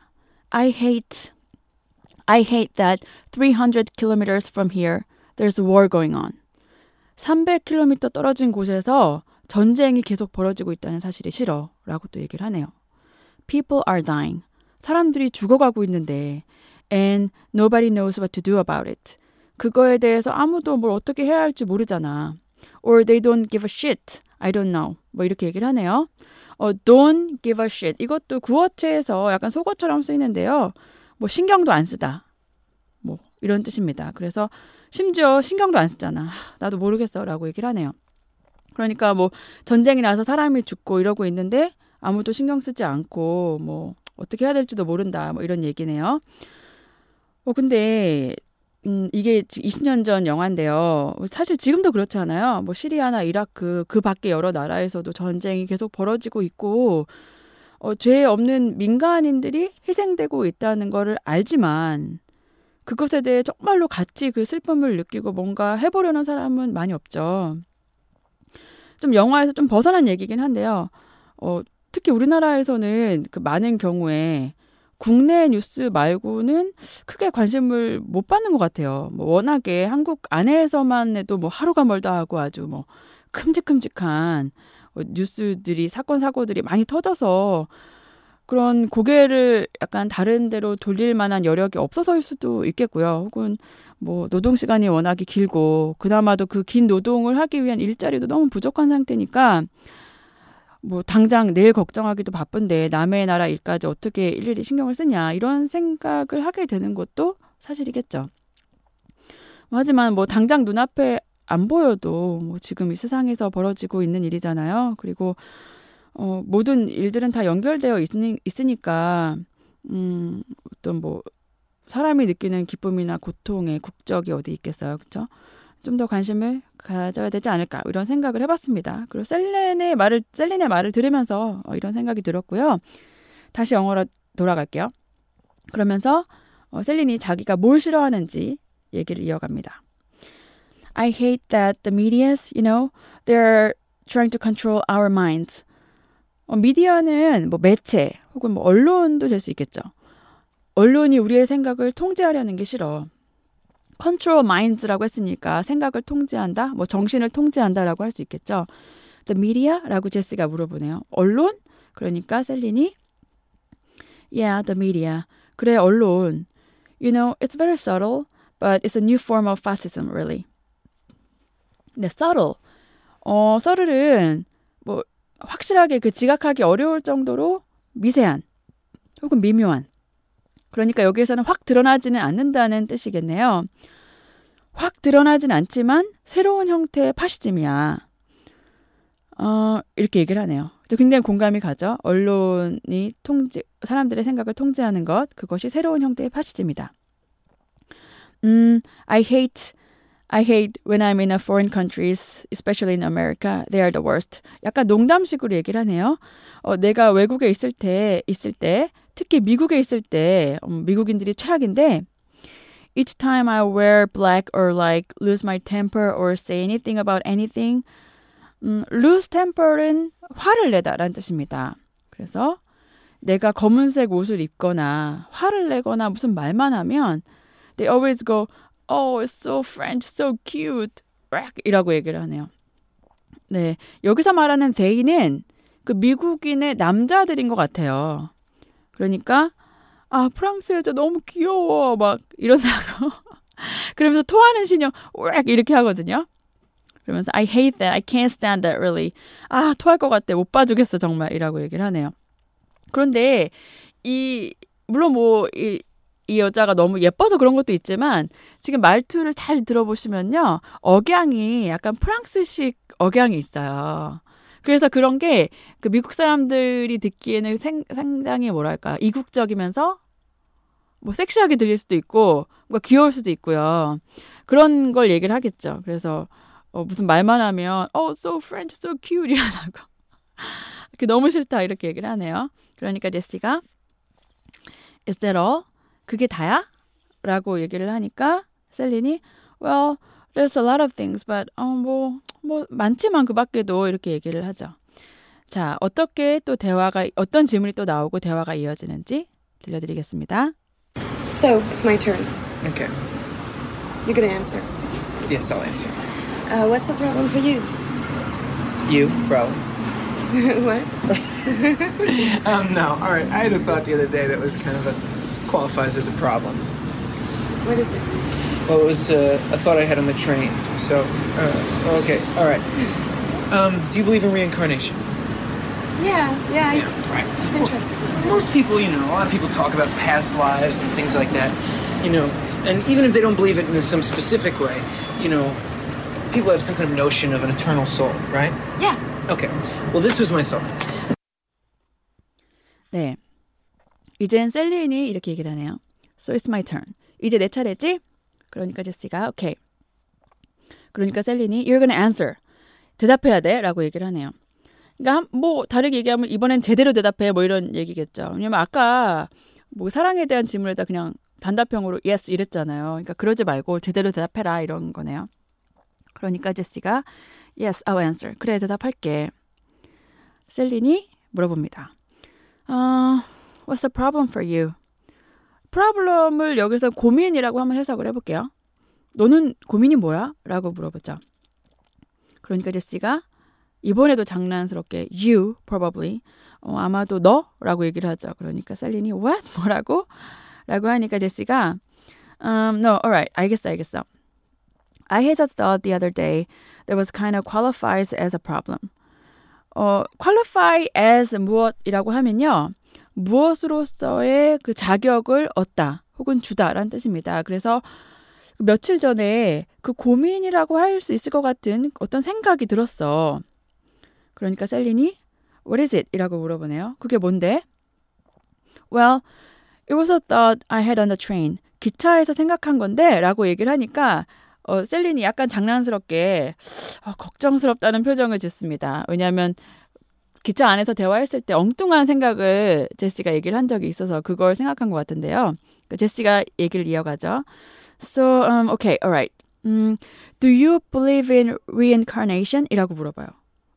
I hate I hate that 300 kilometers from here there's a war going on. 300km 떨어진 곳에서 전쟁이 계속 벌어지고 있다는 사실이 싫어. 라고 또 얘기를 하네요. People are dying. 사람들이 죽어가고 있는데 and nobody knows what to do about it. 그거에 대해서 아무도 뭘 어떻게 해야 할지 모르잖아. or they don't give a shit. I don't know. 뭐 이렇게 얘기를 하네요. 어, don't give a shit. 이것도 구어체에서 약간 속어처럼 쓰이는데요. 뭐 신경도 안 쓰다. 뭐 이런 뜻입니다. 그래서 심지어 신경도 안 쓰잖아. 하, 나도 모르겠어라고 얘기를 하네요. 그러니까 뭐 전쟁이 나서 사람이 죽고 이러고 있는데 아무도 신경 쓰지 않고 뭐 어떻게 해야 될지도 모른다. 뭐 이런 얘기네요. 어 근데 음 이게 20년 전 영화인데요. 사실 지금도 그렇지 않아요. 뭐 시리아나 이라크 그 밖에 여러 나라에서도 전쟁이 계속 벌어지고 있고 어, 죄 없는 민간인들이 희생되고 있다는 거를 알지만 그것에 대해 정말로 같이 그 슬픔을 느끼고 뭔가 해보려는 사람은 많이 없죠. 좀 영화에서 좀 벗어난 얘기긴 한데요. 어, 특히 우리나라에서는 그 많은 경우에 국내 뉴스 말고는 크게 관심을 못 받는 것 같아요. 뭐 워낙에 한국 안에서만 해도 뭐 하루가 멀다 하고 아주 뭐 큼직큼직한 뉴스들이 사건 사고들이 많이 터져서 그런 고개를 약간 다른 데로 돌릴 만한 여력이 없어서일 수도 있겠고요. 혹은 뭐 노동 시간이 워낙에 길고 그나마도 그 긴 노동을 하기 위한 일자리도 너무 부족한 상태니까 뭐 당장 내일 걱정하기도 바쁜데 남의 나라 일까지 어떻게 일일이 신경을 쓰냐 이런 생각을 하게 되는 것도 사실이겠죠. 하지만 뭐 당장 눈앞에 안 보여도 뭐 지금 이 세상에서 벌어지고 있는 일이잖아요. 그리고 어, 모든 일들은 다 연결되어 있으니, 있으니까 음, 어떤 뭐 사람이 느끼는 기쁨이나 고통의 국적이 어디 있겠어요, 그렇죠? 좀 더 관심을 가져야 되지 않을까 이런 생각을 해봤습니다. 그리고 셀렌의 말을 셀린의 말을 들으면서 어, 이런 생각이 들었고요. 다시 영어로 돌아갈게요. 그러면서 어, 셀린이 자기가 뭘 싫어하는지 얘기를 이어갑니다. I hate that the media's, you know, they're trying to control our minds. 어, 미디어는 뭐 매체 혹은 뭐 언론도 될 수 있겠죠. 언론이 우리의 생각을 통제하려는 게 싫어. Control minds라고 했으니까 생각을 통제한다, 뭐 정신을 통제한다라고 할 수 있겠죠. The media라고 제스가 물어보네요. 언론? 그러니까 셀린이 Yeah, the media. 그래, 언론. You know, it's very subtle, but it's a new form of fascism, really. 네, subtle. 어, subtle은 뭐 확실하게 그 지각하기 어려울 정도로 미세한 혹은 미묘한. 그러니까 여기에서는 확 드러나지는 않는다는 뜻이겠네요. 확 드러나진 않지만 새로운 형태의 파시즘이야. 어, 이렇게 얘기를 하네요. 저 굉장히 공감이 가죠. 언론이 통제, 사람들의 생각을 통제하는 것, 그것이 새로운 형태의 파시즘이다. 음, I hate I hate when I'm in a foreign countries, especially in America. They are the worst. 약간 농담식으로 얘기를 하네요. 어, 내가 외국에 있을 때, 있을 때, 특히 미국에 있을 때, 음, 미국인들이 최악인데, each time I wear black or like lose my temper or say anything about anything, 음, lose temper는 화를 내다라는 뜻입니다. 그래서 내가 검은색 옷을 입거나 화를 내거나 무슨 말만 하면 they always go, oh, it's so French, so cute. 이라고 얘기를 하네요. 네. 여기서 말하는 they는 그 미국인의 남자들인 것 같아요. 그러니까, 아, 프랑스 여자 너무 귀여워. 막 이런다고. 그러면서 토하는 신용, 왁 이렇게 하거든요. 그러면서 I hate that. I can't stand that really. 아, 토할 것 같아. 못 봐주겠어 정말 이라고 얘기를 하네요. 그런데 이 물론 뭐이 이 여자가 너무 예뻐서 그런 것도 있지만 지금 말투를 잘 들어보시면요 억양이 약간 프랑스식 억양이 있어요. 그래서 그런 게 그 미국 사람들이 듣기에는 생, 상당히 뭐랄까 이국적이면서 뭐 섹시하게 들릴 수도 있고 뭔가 귀여울 수도 있고요. 그런 걸 얘기를 하겠죠. 그래서 어, 무슨 말만 하면 어 so French, so cute 이러다고 그 너무 싫다 이렇게 얘기를 하네요. 그러니까 제시가 Is that all? 그게 다야? 라고 얘기를 하니까 셀린이 Well, there's a lot of things, but 어, 뭐, 뭐 많지만 그 밖에도 이렇게 얘기를 하죠. 자, 어떻게 또 대화가 어떤 질문이 또 나오고 대화가 이어지는지 들려드리겠습니다. So, it's my turn. Okay. You're gonna answer. Yes, I'll answer. Uh, what's the problem for you? You, problem. what? Um, no. All right. I had a thought the other day that was kind of a qualifies as a problem. What is it? Well, it was uh, a thought I had on the train. So, uh, okay. All right. Um, do you believe in reincarnation? Yeah, yeah, I- Right. it's interesting. Most people, you know, a lot of people talk about past lives and things like that, you know, and even if they don't believe it in some specific way, you know, people have some kind of notion of an eternal soul, right? Yeah. Okay. Well, this was my thought. 네. 이젠 셀린이 이렇게 얘기를 하네요. So it's my turn. 이제 내 차례지? 그러니까 제시가 오케이. 그러니까 셀린이 You're gonna answer. 대답해야 돼 라고 얘기를 하네요. 그러니까 한- 뭐 다르게 얘기하면 이번엔 제대로 대답해 뭐 이런 얘기겠죠. 왜냐면 아까 뭐 사랑에 대한 질문에다 그냥 단답형으로 yes 이랬잖아요. 그러니까 그러지 말고 제대로 대답해라 이런 거네요. 그러니까 제시가 yes, I'll answer. 그래 대답할게. 셀린이 물어봅니다. 아, what's the problem for you? Problem을 여기서 고민이라고 한번 해석을 해볼게요. 너는 고민이 뭐야? 라고 물어보죠. 그러니까 제시가 이번에도 장난스럽게 you probably 어, 아마도 너라고 얘기를 하죠. 그러니까 셀린이 what 뭐라고? 라고 하니까 제시가 um, no, alright, 알겠어, 알겠어. I had a thought the other day that was kind of qualifies as a problem. 어, qualify as 무엇이라고 하면요. 무엇으로서의 그 자격을 얻다 혹은 주다라는 뜻입니다. 그래서 며칠 전에 그 고민이라고 할 수 있을 것 같은 어떤 생각이 들었어. 그러니까 셀린이 What is it? 이라고 물어보네요. 그게 뭔데? Well, it was a thought I had on the train. 기차에서 생각한 건데 라고 얘기를 하니까 어, 셀린이 약간 장난스럽게 어, 걱정스럽다는 표정을 짓습니다. 왜냐하면 기차 안에서 대화했을 때 엉뚱한 생각을 제시가 얘기를 한 적이 있어서 그걸 생각한 것 같은데요. 그 제시가 얘기를 이어가죠. So, um, okay, alright. 음, do you believe in reincarnation? 이라고 물어봐요.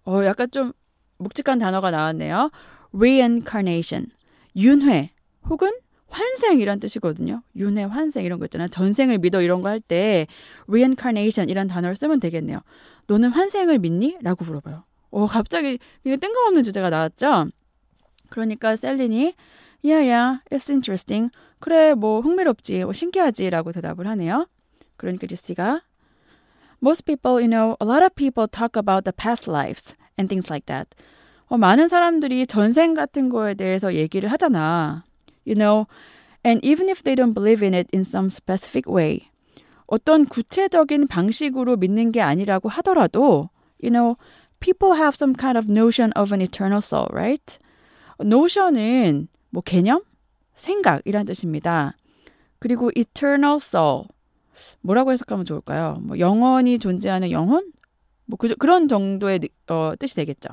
어, 약간 좀 묵직한 단어가 나왔네요. reincarnation. 윤회 혹은 환생 이란 뜻이거든요. 윤회, 환생 이런 거 있잖아요. 전생을 믿어 이런 거 할 때 reincarnation 이란 단어를 쓰면 되겠네요. 너는 환생을 믿니? 라고 물어봐요. 어, 갑자기 뜬금없는 주제가 나왔죠. 그러니까 셀린이 Yeah, yeah, it's interesting. 그래, 뭐 흥미롭지, 뭐 신기하지라고 대답을 하네요. 그러니까 제시가 Most people, you know, a lot of people talk about the past lives and things like that. 어, 많은 사람들이 전생 같은 거에 대해서 얘기를 하잖아. You know, and even if they don't believe in it in some specific way. 어떤 구체적인 방식으로 믿는 게 아니라고 하더라도, you know, people have some kind of notion of an eternal soul, right? notion은 뭐 개념, 생각이란 뜻입니다. 그리고 eternal soul 뭐라고 해석하면 좋을까요? 뭐 영원히 존재하는 영혼? 뭐 그, 그런 정도의 느- 어, 뜻이 되겠죠.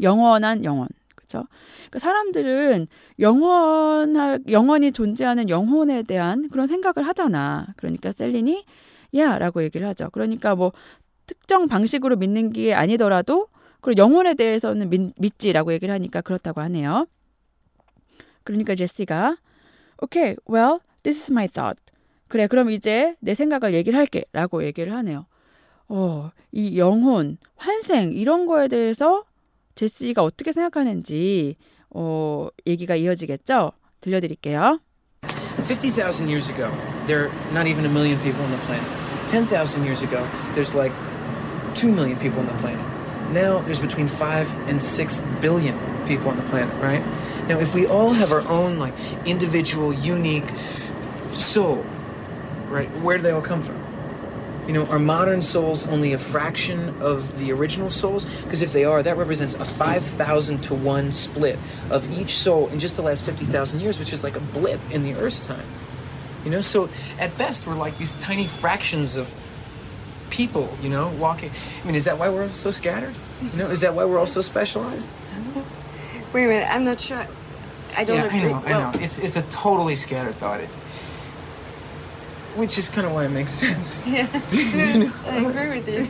영원한 영혼. 그렇죠? 그러니까 사람들은 영원하, 영원히 존재하는 영혼에 대한 그런 생각을 하잖아. 그러니까 셀린이 야라고 얘기를 하죠. 그러니까 뭐 특정 방식으로 믿는 게 아니더라도 그리고 영혼에 대해서는 믿, 믿지라고 얘기를 하니까 그렇다고 하네요. 그러니까 제시가 Okay, well, this is my thought. 그래, 그럼 이제 내 생각을 얘기를 할게. 라고 얘기를 하네요. 어, 이 영혼, 환생 이런 거에 대해서 제시가 어떻게 생각하는지 어, 얘기가 이어지겠죠? 들려드릴게요. 50,000 years ago, there are not even a million people on the planet. 10,000 years ago, there's like 2 million people on the planet. Now there's between 5 and 6 billion people on the planet, right? Now, if we all have our own, like, individual, unique soul, right, where do they all come from? You know, are modern souls only a fraction of the original souls? Because if they are, that represents a 5,000 to 1 split of each soul in just the last 50,000 years, which is like a blip in the Earth's time. You know, so at best, we're like these tiny fractions of people, you know, walking. I mean, is that why we're all so scattered? You know, is that why we're all so specialized? Wait a minute, I'm not sure. I don't yeah, agree. I know, well, I know. It's, it's a totally scattered thought. It, which is kind of why it makes sense. Yeah, I agree with you.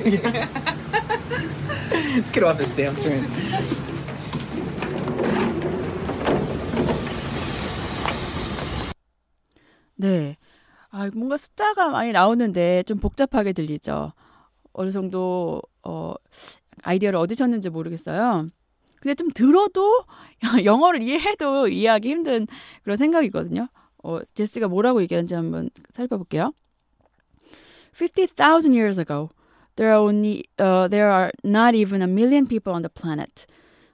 Let's get off this damn train. 네. 아, 뭔가 숫자가 많이 나오는데 좀 복잡하게 들리죠. 어느 정도 어 아이디어를 얻으셨는지 모르겠어요. 근데 좀 들어도 영어를 이해해도 이해하기 힘든 그런 생각이거든요. 어, 제스가 뭐라고 얘기하는지 한번 살펴볼게요. 50,000 years ago, there are only uh, there are not even a million people on the planet.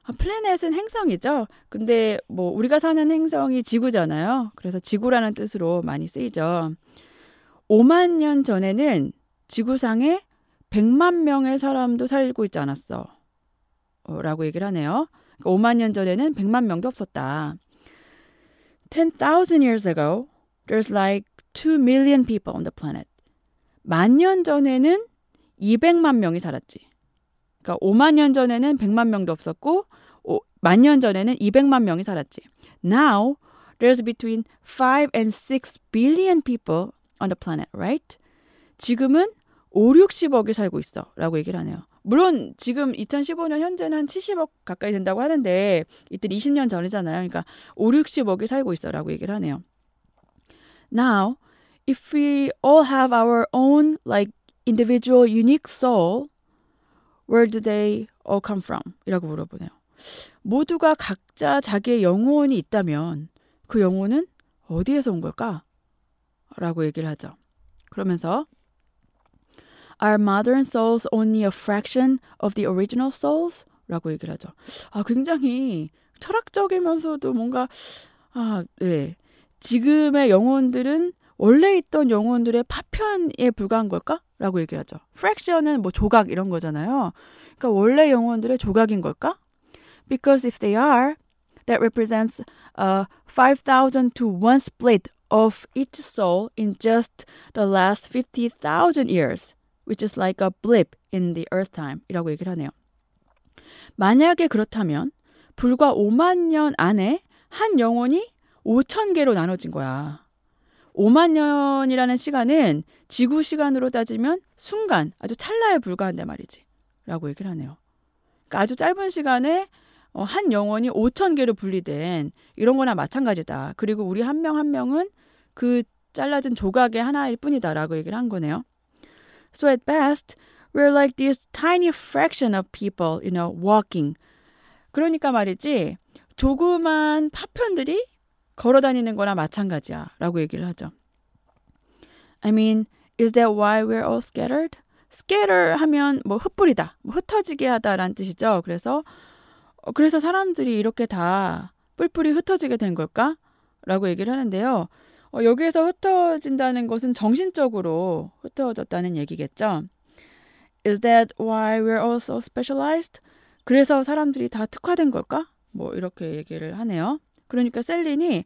아, 플래넷은 행성이죠. 근데 뭐 우리가 사는 행성이 지구잖아요. 그래서 지구라는 뜻으로 많이 쓰이죠. 5만 년 전에는 지구상에 100만 명의 사람도 살고 있지 않았어. 어, 라고 얘기를 하네요. 그러니까 5만 년 전에는 100만 명도 없었다. 10,000 years ago, there's like 2 million people on the planet. 만 년 전에는 200만 명이 살았지. 그러니까 5만 년 전에는 100만 명도 없었고 만년 전에는 200만 명이 살았지. Now there's between 5 and 6 billion people on the planet, right? 지금은 5, 60억이 살고 있어. 라고 얘기를 하네요. 물론 지금 2015년 현재는 한 70억 가까이 된다고 하는데 이때 20년 전이잖아요. 그러니까 5, 60억이 살고 있어. 라고 얘기를 하네요. Now, if we all have our own like individual unique soul, where do they all come from? 이라고 물어보네요. 모두가 각자 자기의 영혼이 있다면 그 영혼은 어디에서 온 걸까? 라고 얘기를 하죠. 그러면서 Are modern souls only a fraction of the original souls? 라고 얘기를 하죠. 아, 굉장히 철학적이면서도 뭔가, 아, 네. 지금의 영혼들은 원래 있던 영혼들의 파편에 불과한 걸까? 라고 얘기하죠. fraction은 뭐 조각 이런 거잖아요. 그러니까 원래 영혼들의 조각인 걸까? Because if they are, that represents a 5,000 to 1 split of each soul in just the last 50,000 years, which is like a blip in the earth time 이라고 얘기를 하네요. 만약에 그렇다면 불과 5만 년 안에 한 영혼이 5천 개로 나눠진 거야. 5만 년이라는 시간은 지구 시간으로 따지면 순간, 아주 찰나에 불과한데 말이지. 라고 얘기를 하네요. 그러니까 아주 짧은 시간에 어, 한 영혼이 5천 개로 분리된 이런 거나 마찬가지다. 그리고 우리 한명한 명은 그 잘라진 조각의 하나일 뿐이다라고 얘기를 한 거네요. So at best, we're like this tiny fraction of people, you know, walking. 그러니까 말이지, 조그만 파편들이 걸어 다니는 거나 마찬가지야. 라고 얘기를 하죠. I mean, is that why we're all scattered? scatter 하면 뭐 흩뿌리다, 뭐 흩어지게 하다라는 뜻이죠. 그래서 어, 그래서 사람들이 이렇게 다 뿔뿔이 흩어지게 된 걸까? 라고 얘기를 하는데요. 어, 여기에서 흩어진다는 것은 정신적으로 흩어졌다는 얘기겠죠. Is that why we're all so specialized? 그래서 사람들이 다 특화된 걸까? 뭐 이렇게 얘기를 하네요. 그러니까 셀린이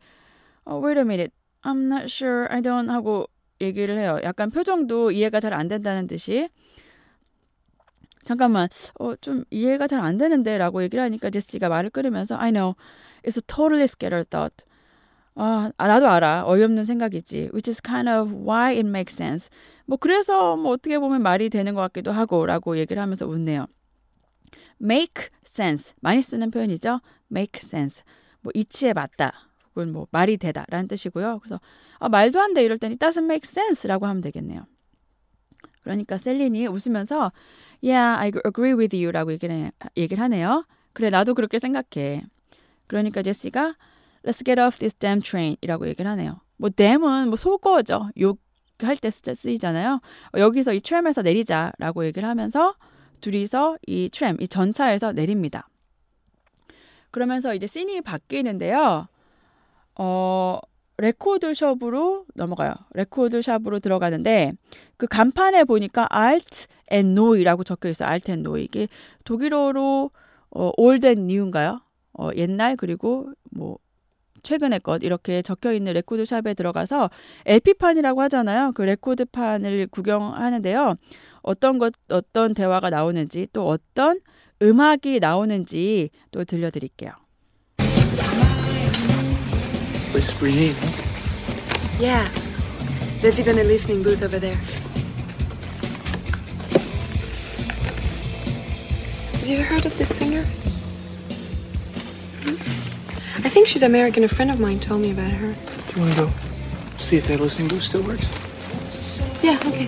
어, wait a minute, I'm not sure, I don't 하고 얘기를 해요. 약간 표정도 이해가 잘 안 된다는 듯이 잠깐만, 어, 좀 이해가 잘 안 되는데라고 얘기를 하니까 제시가 말을 끊으면서 I know, it's a totally scattered thought. 아, 아, 나도 알아. 어이없는 생각이지. Which is kind of why it makes sense. 뭐 그래서 뭐 어떻게 보면 말이 되는 것 같기도 하고라고 얘기를 하면서 웃네요. make sense 많이 쓰는 표현이죠. make sense 뭐 이치에 맞다 혹은 뭐 말이 되다라는 뜻이고요. 그래서 아, 말도 안 돼 이럴 땐 it doesn't make sense라고 하면 되겠네요. 그러니까 셀린이 웃으면서 Yeah, I agree with you라고 얘기를, 해- 얘기를 하네요. 그래, 나도 그렇게 생각해. 그러니까 제시가 Let's get off this damn train이라고 얘기를 하네요. 뭐 damn은 뭐 속어죠. 욕할 때 쓰- 쓰이잖아요. 어, 여기서 이 트램에서 내리자라고 얘기를 하면서 둘이서 이 트램, 이 전차에서 내립니다. 그러면서 이제 씬이 바뀌는데요. 어, 레코드숍으로 넘어가요. 레코드샵으로 들어가는데 그 간판에 보니까 Alt and New이라고 적혀 있어요. Alt and New 이게 독일어로 어, Old and New인가요? 어, 옛날 그리고 뭐 최근의 것 이렇게 적혀 있는 레코드샵에 들어가서 LP판이라고 하잖아요. 그 레코드판을 구경하는데요. 어떤 것 어떤 대화가 나오는지 또 어떤 음악이 나오는지 또 들려드릴게요. Place pretty neat, huh? Yeah. There's even a listening booth over there. Have you ever heard of this singer? Hmm? I think she's American. A friend of mine told me about her. Do you want to go see if that listening booth still works? Yeah, okay.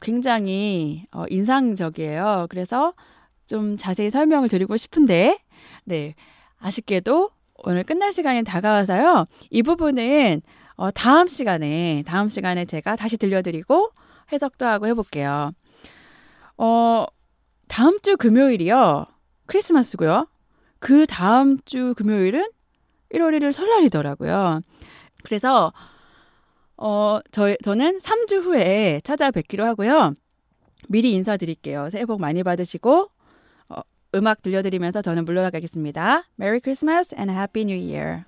굉장히 어, 인상적이에요. 그래서 좀 자세히 설명을 드리고 싶은데, 네. 아쉽게도 오늘 끝날 시간이 다가와서요. 이 부분은 어, 다음 시간에, 다음 시간에 제가 다시 들려드리고 해석도 하고 해볼게요. 어, 다음 주 금요일이요. 크리스마스고요. 그 다음 주 금요일은 1월 1일 설날이더라고요. 그래서 어, 저, 저는 3주 후에 찾아뵙기로 하고요. 미리 인사드릴게요. 새해 복 많이 받으시고 어, 음악 들려드리면서 저는 물러나가겠습니다. Merry Christmas and Happy New Year.